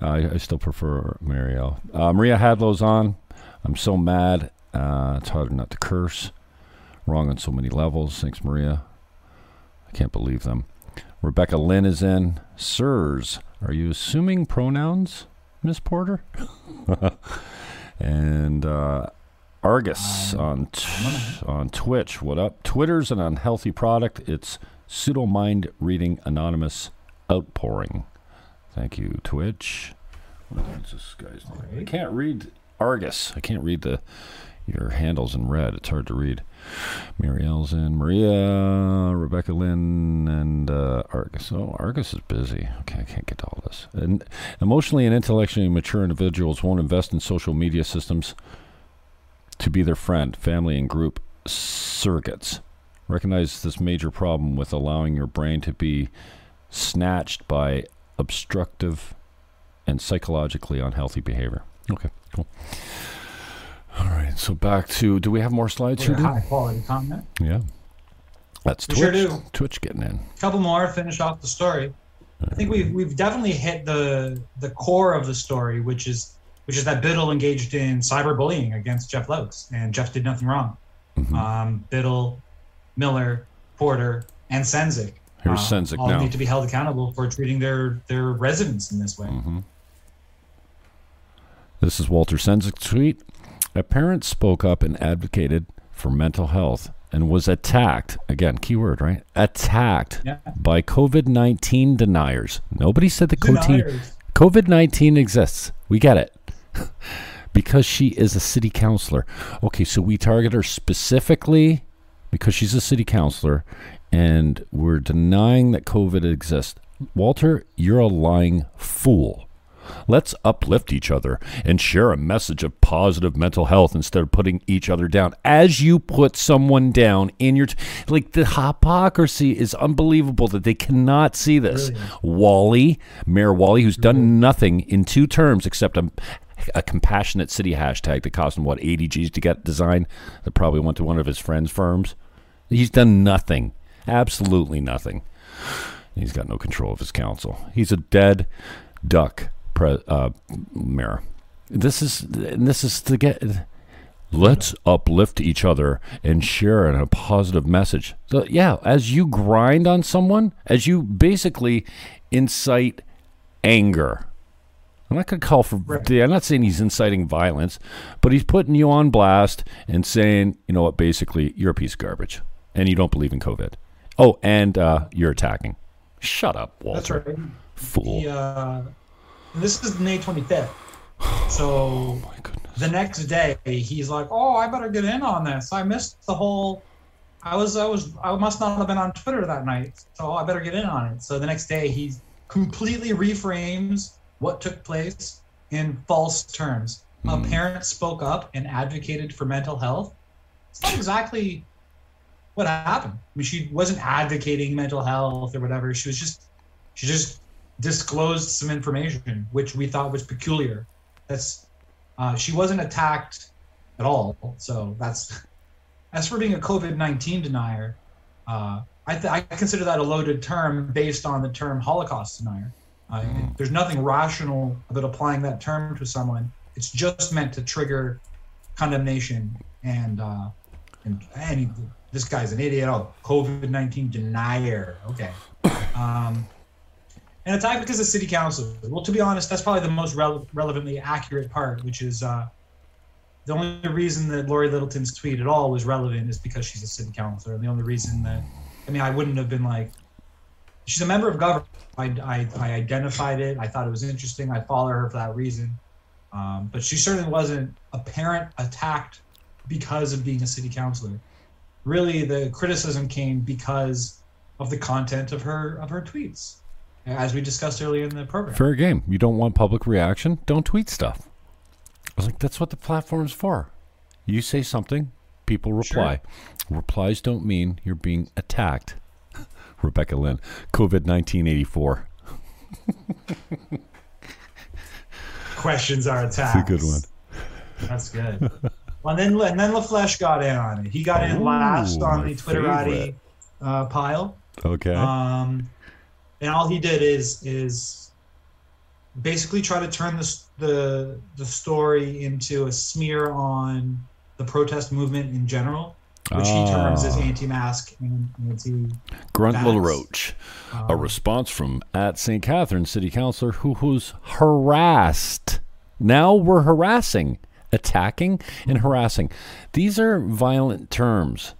I, I still prefer Mirielle. Uh, Maria Hadlow's on. I'm so mad. Uh, it's hard not to curse. Wrong on so many levels. Thanks, Maria. I can't believe them. Rebecca Lynn is in. Sirs, are you assuming pronouns, Miss Porter? and uh, Argus on t- on Twitch. What up? Twitter's an unhealthy product. It's pseudo mind reading anonymous outpouring. Thank you, Twitch. What's this guy's name? I can't read Argus. I can't read the your handles in red. It's hard to read. Marielle's in. Maria, Rebecca Lynn, and uh, Argus. Oh, Argus is busy. Okay, I can't get to all this. And emotionally and intellectually mature individuals won't invest in social media systems to be their friend, family, and group surrogates. Recognize this major problem with allowing your brain to be snatched by obstructive and psychologically unhealthy behavior. Okay, cool. All right, so back to. Do we have more slides here? High quality comment. Yeah. That's We Twitch. sure do. Twitch getting in. A couple more, finish off the story. I think we've we've definitely hit the the core of the story, which is which is that Bittle engaged in cyberbullying against Jeff Lokes, and Jeff did nothing wrong. Mhm. Um, Bittle, Miller, Porter, and Sendzik. Here's uh, Sendzik all now. need to be held accountable for treating their their residents in this way. hmm This is Walter Sendzik's tweet. A parent spoke up and advocated for mental health and was attacked. Again, keyword, right? Attacked Yeah. by COVID 19 deniers. Nobody said the Deniers. COVID 19 exists. We get it. Because she is a city councilor. Okay, so we target her specifically because she's a city councilor and we're denying that COVID exists. Walter, you're a lying fool. Let's uplift each other and share a message of positive mental health instead of putting each other down. As you put someone down in your, t- like the hypocrisy is unbelievable that they cannot see this. Wally, Mayor Wally, who's done nothing in two terms except a, a compassionate city hashtag that cost him what 80 G's to get designed. That probably went to one of his friends' firms. He's done nothing, absolutely nothing. He's got no control of his council. He's a dead duck pre- uh, mayor. This is this is to get. Let's uplift each other and share a positive message. So yeah, as you grind on someone, as you basically incite anger. I'm not going to call for. Right. I'm not saying he's inciting violence, but he's putting you on blast and saying, you know what, basically, you're a piece of garbage and you don't believe in COVID. Oh, and uh, you're attacking. Shut up, Walter. That's right. Fool. He, uh, this is May 25th. So Oh My goodness. the next day he's like, "Oh, I better get in on this. I missed the whole. I was, I was, I must not have been on Twitter that night, so I better get in on it." So the next day he completely reframes what took place in false terms. A parent spoke up and advocated for mental health. It's not exactly what happened. I mean, she wasn't advocating mental health or whatever. She was just, she just disclosed some information which we thought was peculiar. That's uh, she wasn't attacked at all. So that's as for being a COVID nineteen denier, uh, I, th- I consider that a loaded term based on the term Holocaust denier. Uh, There's nothing rational about applying that term to someone. It's just meant to trigger condemnation and uh, and, and this guy's an idiot. Oh, COVID nineteen denier. Okay. Um, and attack because of city council. Well, to be honest, that's probably the most rele- relevantly accurate part, which is uh, the only reason that Lori Littleton's tweet at all was relevant is because she's a city councilor. And the only reason that, I mean, I wouldn't have been like, she's a member of government. I, I, I identified it. I thought it was interesting. I follow her for that reason. Um, but she certainly wasn't a parent attacked because of being a city councilor. Really, the criticism came because of the content of her of her tweets, as we discussed earlier in the program. Fair game. You don't want public reaction? Don't tweet stuff. I was like, that's what the platform's for. You say something, people reply. Replies don't mean you're being attacked. Rebecca Lynn, COVID 1984. Questions are attacked. attacks. a good one. That's good. well, and then and then LaFleche got in on it. He got in Ooh, last on the Twitterati uh, pile. Okay. Um, and all he did is is basically try to turn this the the story into a smear on the protest movement in general, which he terms as Ah. anti-mask and anti. Grunt Little Roach. a response from at St. Catherine City Councilor who was harassed. Now we're harassing, attacking, and harassing. These are violent terms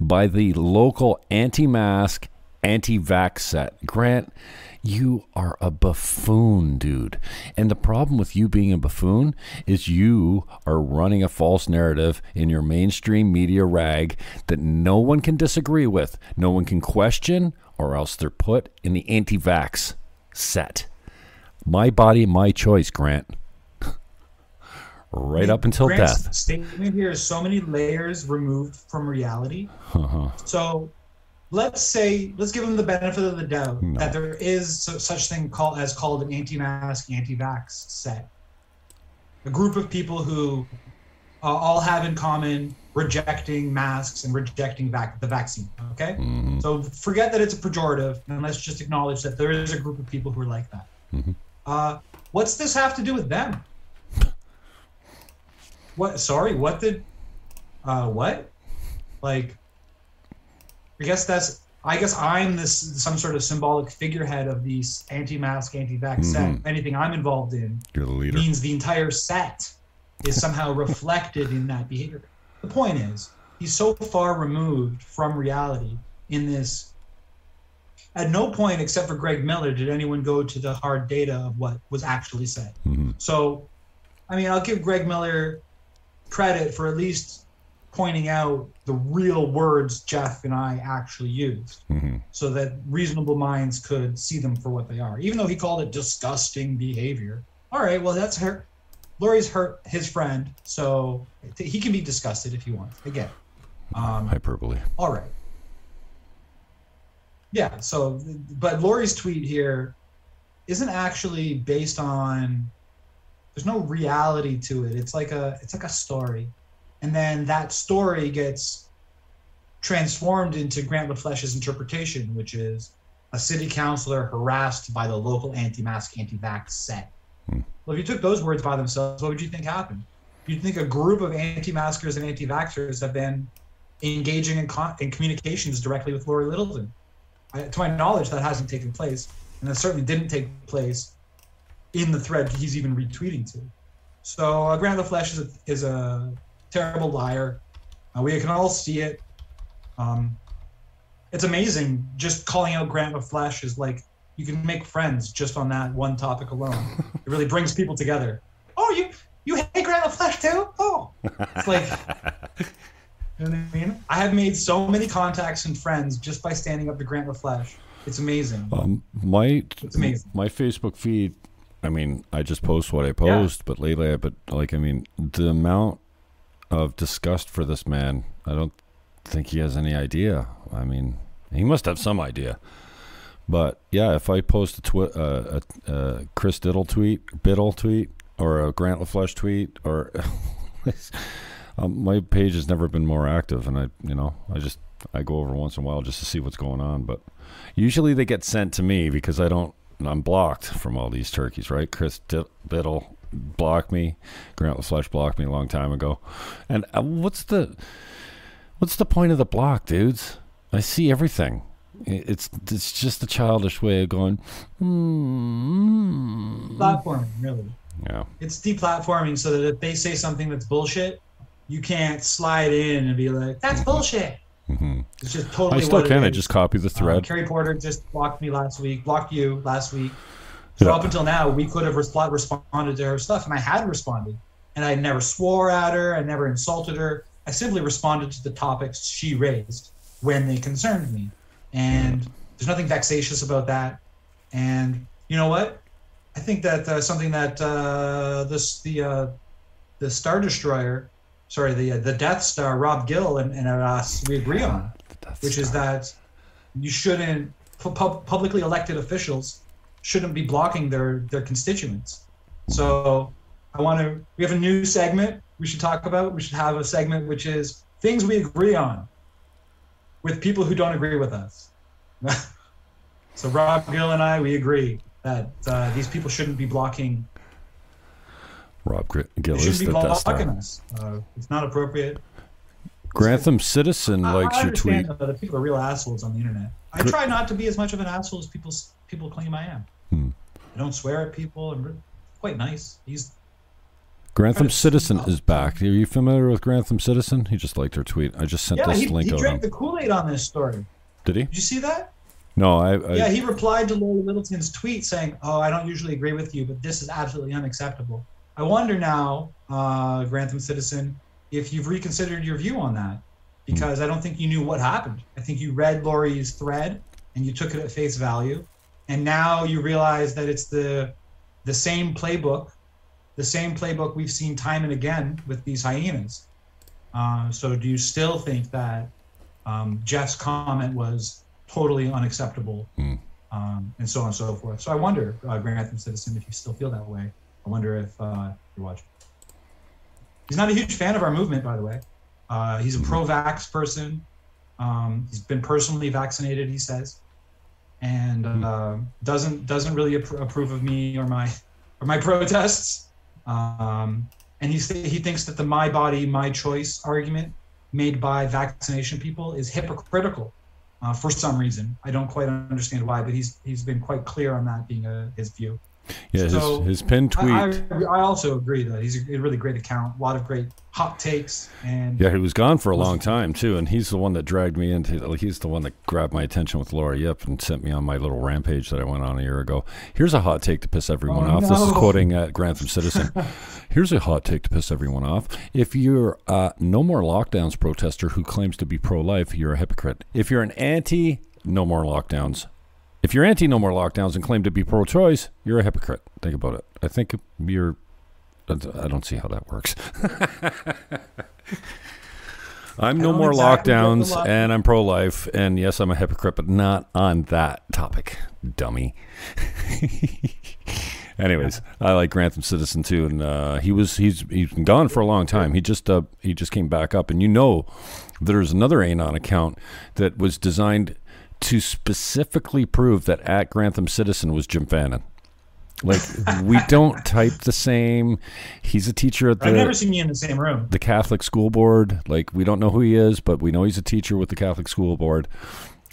by the local anti mask, anti vax set. Grant, you are a buffoon, dude. And the problem with you being a buffoon is you are running a false narrative in your mainstream media rag that no one can disagree with, no one can question, or else they're put in the anti vax set. My body, my choice, Grant. right up until Grant's death. Statement here is so many layers removed from reality. Uh-huh. So let's say let's give them the benefit of the doubt No. that there is such thing called as called an anti-mask, anti-vax set. A group of people who uh, all have in common rejecting masks and rejecting vac- the vaccine. Okay, Mhm. so forget that it's a pejorative, and let's just acknowledge that there is a group of people who are like that. Mhm. Uh, what's this have to do with them? What? Sorry, what did? Uh, what? Like, I guess that's. I guess I'm this some sort of symbolic figurehead of these anti-mask, anti-vax set. Mhm. Anything I'm involved in You're the leader. means the entire set is somehow reflected in that behavior. The point is, he's so far removed from reality in this. At no point, except for Greg Miller, did anyone go to the hard data of what was actually said. Mhm. So, I mean, I'll give Greg Miller credit for at least pointing out the real words Jeff and I actually used Mhm. so that reasonable minds could see them for what they are. Even though he called it disgusting behavior. All right, well, that's her. Lori's hurt his friend, so he can be disgusted if he wants. Again, um, Hyperbole. all right. Yeah. So, but Lori's tweet here isn't actually based on. There's no reality to it. It's like a it's like a story, and then that story gets transformed into Grant LaFleche's interpretation, which is a city councilor harassed by the local anti-mask, anti-vax set. Hmm. Well, if you took those words by themselves, what would you think happened? You'd think a group of anti-maskers and anti-vaxxers have been engaging in, con- in communications directly with Lori Littleton. I, to my knowledge, that hasn't taken place, and that certainly didn't take place in the thread he's even retweeting to. So uh, Grant LaFleche is a, is a terrible liar. Uh, we can all see it. Um, it's amazing. Just calling out Grant LaFleche is like you can make friends just on that one topic alone. it really brings people together. Oh, you you hate Grant LaFleche too? Oh, it's like you know what I mean. I have made so many contacts and friends just by standing up to Grant LaFleche. It's amazing. Um, my It's amazing. my Facebook feed. I mean, I just post what I post, but lately, I but like, I mean, the amount of disgust for this man, I don't think he has any idea. I mean, he must have some idea. But yeah, if I post a, twi- uh, a, a Chris Diddle tweet, Bittle tweet, or a Grant LaFleche tweet, or um, my page has never been more active, and I, you know, I just I go over once in a while just to see what's going on. But usually they get sent to me because I don't. I'm blocked from all these turkeys, right? Chris Diddle, Bittle blocked me. Grant LaFleche blocked me a long time ago. And uh, what's the what's the point of the block, dudes? I see everything. It's it's just a childish way of going. Mm, Platforming, really. yeah. It's deplatforming so that if they say something that's bullshit, you can't slide in and be like, "That's bullshit." hmm It's just totally. I still can. I just copy the thread. Karrie Porter just blocked me last week, blocked you last week. So Yeah. up until now, we could have respl- responded to her stuff, and I had responded. And I never swore at her, I never insulted her. I simply responded to the topics she raised when they concerned me. And there's nothing vexatious about that. And you know what? I think that uh, something that uh, this the uh, the Star Destroyer, sorry, the uh, the Death Star, Rob Gill and, and us, we agree on which is that you shouldn't pu- pub- publicly elected officials shouldn't be blocking their their constituents. So I want to. We have a new segment we should talk about. We should have a segment which is things we agree on with people who don't agree with us. so Rob Gill and I we agree that uh, these people shouldn't be blocking. Rob Gill is shouldn't the be blocking us. Uh, it's not appropriate. Grantham Citizen I- likes I your tweet. that people are real assholes on the internet. I try not to be as much of an asshole as people people claim I am. Hmm. I don't swear at people. I'm quite nice. He's Grantham Citizen is back. Are you familiar with Grantham Citizen? He just liked her tweet. I just sent yeah. this He, link he out. drank the Kool Aid on this story. Did he? Did you see that? No, I. I yeah. He replied to Lori Littleton's tweet saying, "Oh, I don't usually agree with you, but this is absolutely unacceptable." I wonder now, uh, Grantham Citizen, if you've reconsidered your view on that, because I don't think you knew what happened. I think you read Lori's thread and you took it at face value, and now you realize that it's the the same playbook, the same playbook we've seen time and again with these hyenas. Uh, so, do you still think that um, Jeff's comment was totally unacceptable, Hmm. um, and so on and so forth? So, I wonder, uh, Grantham Citizen, if you still feel that way. I wonder if uh, you're watching. He's not a huge fan of our movement, by the way. Uh, he's a pro-vax person. Um, he's been personally vaccinated, he says, and uh, doesn't doesn't really appro- approve of me or my or my protests. Um, and he he thinks that the "my body, my choice" argument made by vaccination people is hypocritical uh, for some reason. I don't quite understand why, but he's he's been quite clear on that being a, his view. Yeah, so, his, his tweet. I, I, I also agree that he's a really great account, a lot of great hot takes, and yeah, he was gone for a long time too, and he's the one that dragged me into. He's the one that grabbed my attention with Laura Ip and sent me on my little rampage that I went on a year ago. Here's a hot take to piss everyone Oh, off. This is quoting uh, Grantham Citizen. Here's a hot take to piss everyone off. If you're a no more lockdowns protester who claims to be pro-life, you're a hypocrite. If you're an anti no more lockdowns if you're anti no more lockdowns and claim to be pro choice, you're a hypocrite. Think about it. I think you're. I don't see how that works. I'm no more exactly lockdowns lock- and I'm pro life. And yes, I'm a hypocrite, but not on that topic, dummy. Anyways, I like Grantham Citizen too, and uh, he was he's he's been gone for a long time. He just uh, he just came back up, and you know, there's another Anon account that was designed to specifically prove that at Grantham Citizen was Jim Fannin. Like we don't type the same. He's a teacher at I've never the seen you in the same room. the Catholic School Board. Like we don't know who he is, but we know he's a teacher with the Catholic School Board.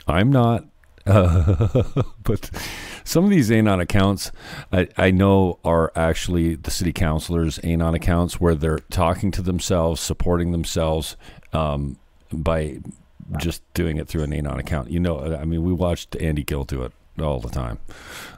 I'm not. Uh, but some of these Anon accounts I, I know are actually the city councilors' Anon accounts where they're talking to themselves, supporting themselves um, by just doing it through an Anon account. You know, I mean, we watched Andy Gill do it all the time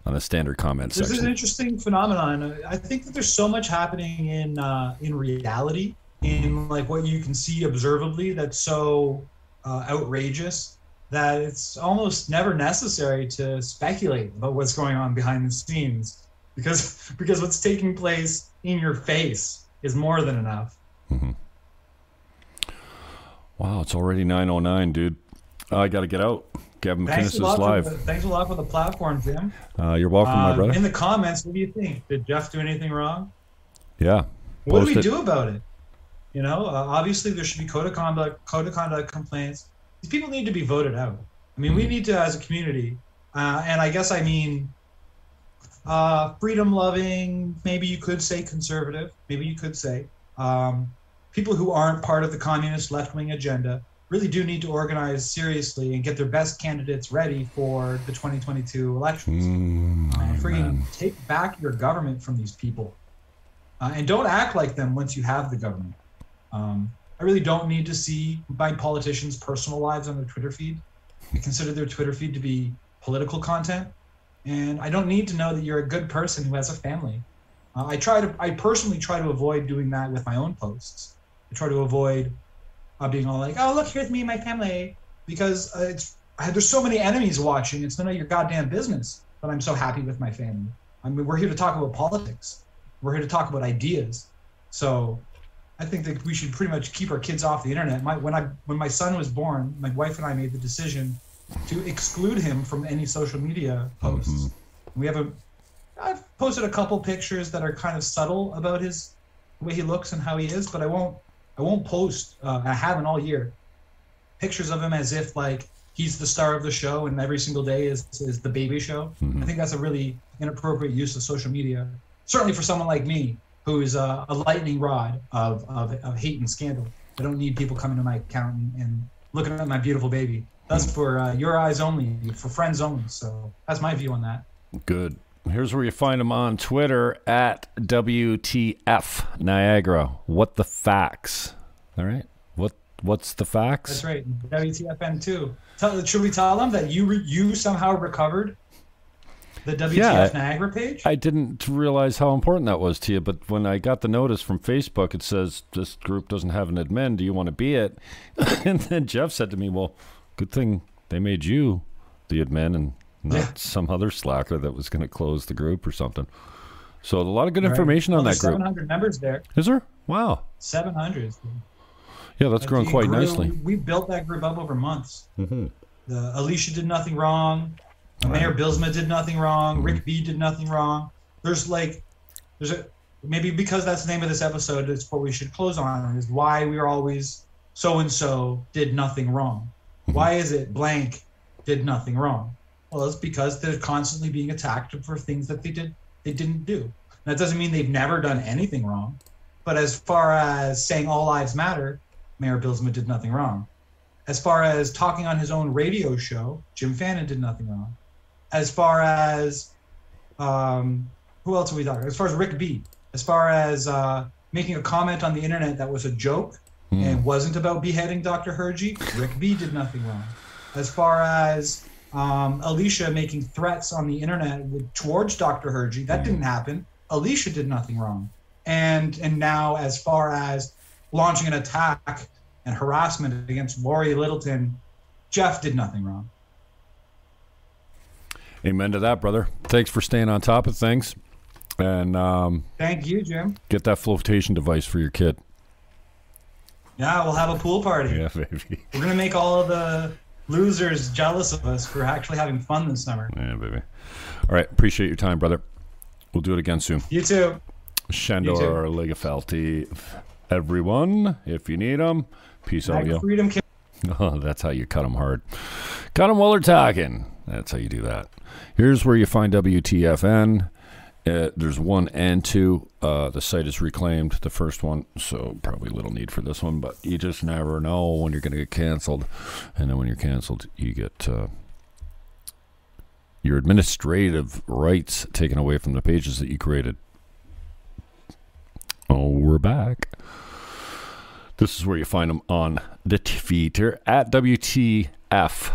on the standard comment This is an interesting phenomenon. I think that there's so much happening in uh, in reality, in like what you can see observably, that's so uh, outrageous that it's almost never necessary to speculate about what's going on behind the scenes, because because what's taking place in your face is more than enough. Wow, it's already 9:09, dude. I got to get out. Gavin McInnes is live. The, thanks a lot for the platform, Jim. Uh, you're welcome, my Uh, brother. in the comments, what do you think? Did Jeff do anything wrong? yeah. What do we it. do about it? You know, uh, obviously there should be code of conduct, code of conduct complaints. These people need to be voted out. I mean, we need to, as a community, uh, and I guess I mean, uh, freedom-loving. Maybe you could say conservative. Maybe you could say um, people who aren't part of the communist left-wing agenda really do need to organize seriously and get their best candidates ready for the 2022 elections. Mm, Uh, friggin' take back your government from these people, uh, and don't act like them once you have the government. Um, I really don't need to see my politicians' personal lives on their Twitter feed. I consider their Twitter feed to be political content, and I don't need to know that you're a good person who has a family. Uh, I try to, I personally try to avoid doing that with my own posts. I try to avoid uh, being all like, "Oh, look, here's me and my family," because uh, it's I, there's so many enemies watching. It's none of your goddamn business. But I'm so happy with my family. I mean, we're here to talk about politics. We're here to talk about ideas. So, I think that we should pretty much keep our kids off the internet. My when I when my son was born, my wife and I made the decision to exclude him from any social media posts. We have a I've posted a couple pictures that are kind of subtle about his the way he looks and how he is, but I won't I won't post. Uh, I haven't all year pictures of him as if like he's the star of the show and every single day is is the baby show. I think that's a really inappropriate use of social media. Certainly for someone like me who is a, a lightning rod of, of of hate and scandal. I don't need people coming to my account and, and looking at my beautiful baby. That's for uh, your eyes only, for friends only. So that's my view on that. Good. Here's where you find him on Twitter at WTF Niagara. What the facts? All right. What What's the facts? That's right. WTFN two. Tell, should we tell them that you re, you somehow recovered the WTF Yeah. Niagara page? I didn't realize how important that was to you, but when I got the notice from Facebook, it says this group doesn't have an admin. Do you want to be it? and then Jeff said to me, "Well, good thing they made you the admin and not some other slacker that was going to close the group or something." So a lot of good Right. information on Well, that group. 700 members there. Is there? Wow. 700. Yeah, that's grown quite grew- nicely. We built that group up over months. Mhm. The Alicia did nothing wrong. Mayor Bylsma did nothing wrong. Rick B did nothing wrong. There's like, there's a maybe because that's the name of this episode. It's what we should close on is why we are always so and so did nothing wrong. Why is it blank did nothing wrong? Well, it's because they're constantly being attacked for things that they did they didn't do. That doesn't mean they've never done anything wrong. But as far as saying all lives matter, Mayor Bylsma did nothing wrong. As far as talking on his own radio show, Jim Fannin did nothing wrong. As far as um, who else are we talking? As far as Rick B, as far as uh, making a comment on the internet that was a joke and wasn't about beheading Dr. Hirji, Rick B did nothing wrong. As far as um, Alicia making threats on the internet with, towards Dr. Hirji, that didn't happen. Alicia did nothing wrong. And and now as far as launching an attack and harassment against Lori Littleton, Jeff did nothing wrong. Amen to that, brother. Thanks for staying on top of things, and um, Thank you, Jim. get that flotation device for your kid. Yeah, we'll have a pool party. Yeah, baby. We're gonna make all of the losers jealous of us for actually having fun this summer. Yeah, baby. All right. Appreciate your time, brother. We'll do it again soon. You too. Shandor Ligafelti, everyone, if you need them. Peace out, yo. Freedom Oh, that's how you cut them hard. Cut them while they're talking. That's how you do that. Here's where you find WTFN. Uh, there's one and two. Uh, the site is reclaimed, the first one, so probably little need for this one, but you just never know when you're going to get canceled. And then when you're canceled, you get uh, your administrative rights taken away from the pages that you created. Oh, we're back. This is where you find them on the Twitter at WTF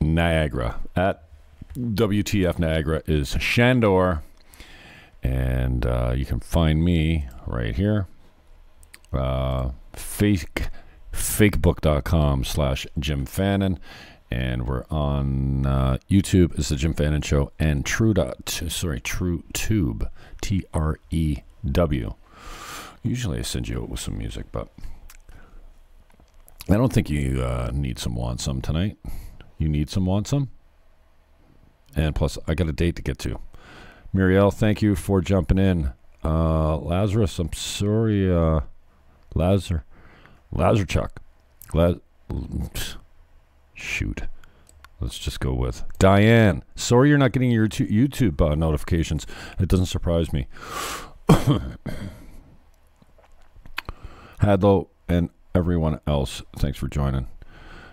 Niagara. At WTF Niagara is Shandor. And uh, you can find me right here. Uh, fake, fakebook.com slash Jim Fannin. And we're on uh, YouTube. It's the Jim Fannin Show. And True, dot, sorry, True Tube. T R E W. Usually I send you out with some music, but I don't think you uh, need some want some tonight. You need some want some. And plus, I got a date to get to. Muriel, thank you for jumping in. Uh, Lazarus, I'm sorry. Uh, Lazar, Lazarchuk. La- shoot. Let's just go with Diane. Sorry you're not getting your YouTube uh, notifications. It doesn't surprise me. Hadlow and everyone else, thanks for joining.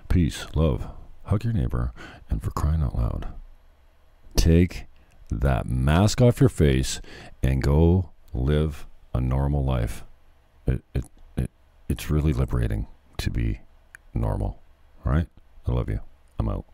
Peace, love, hug your neighbor, and for crying out loud, take that mask off your face and go live a normal life. It, it, it, it's really liberating to be normal. All right? I love you. I'm out.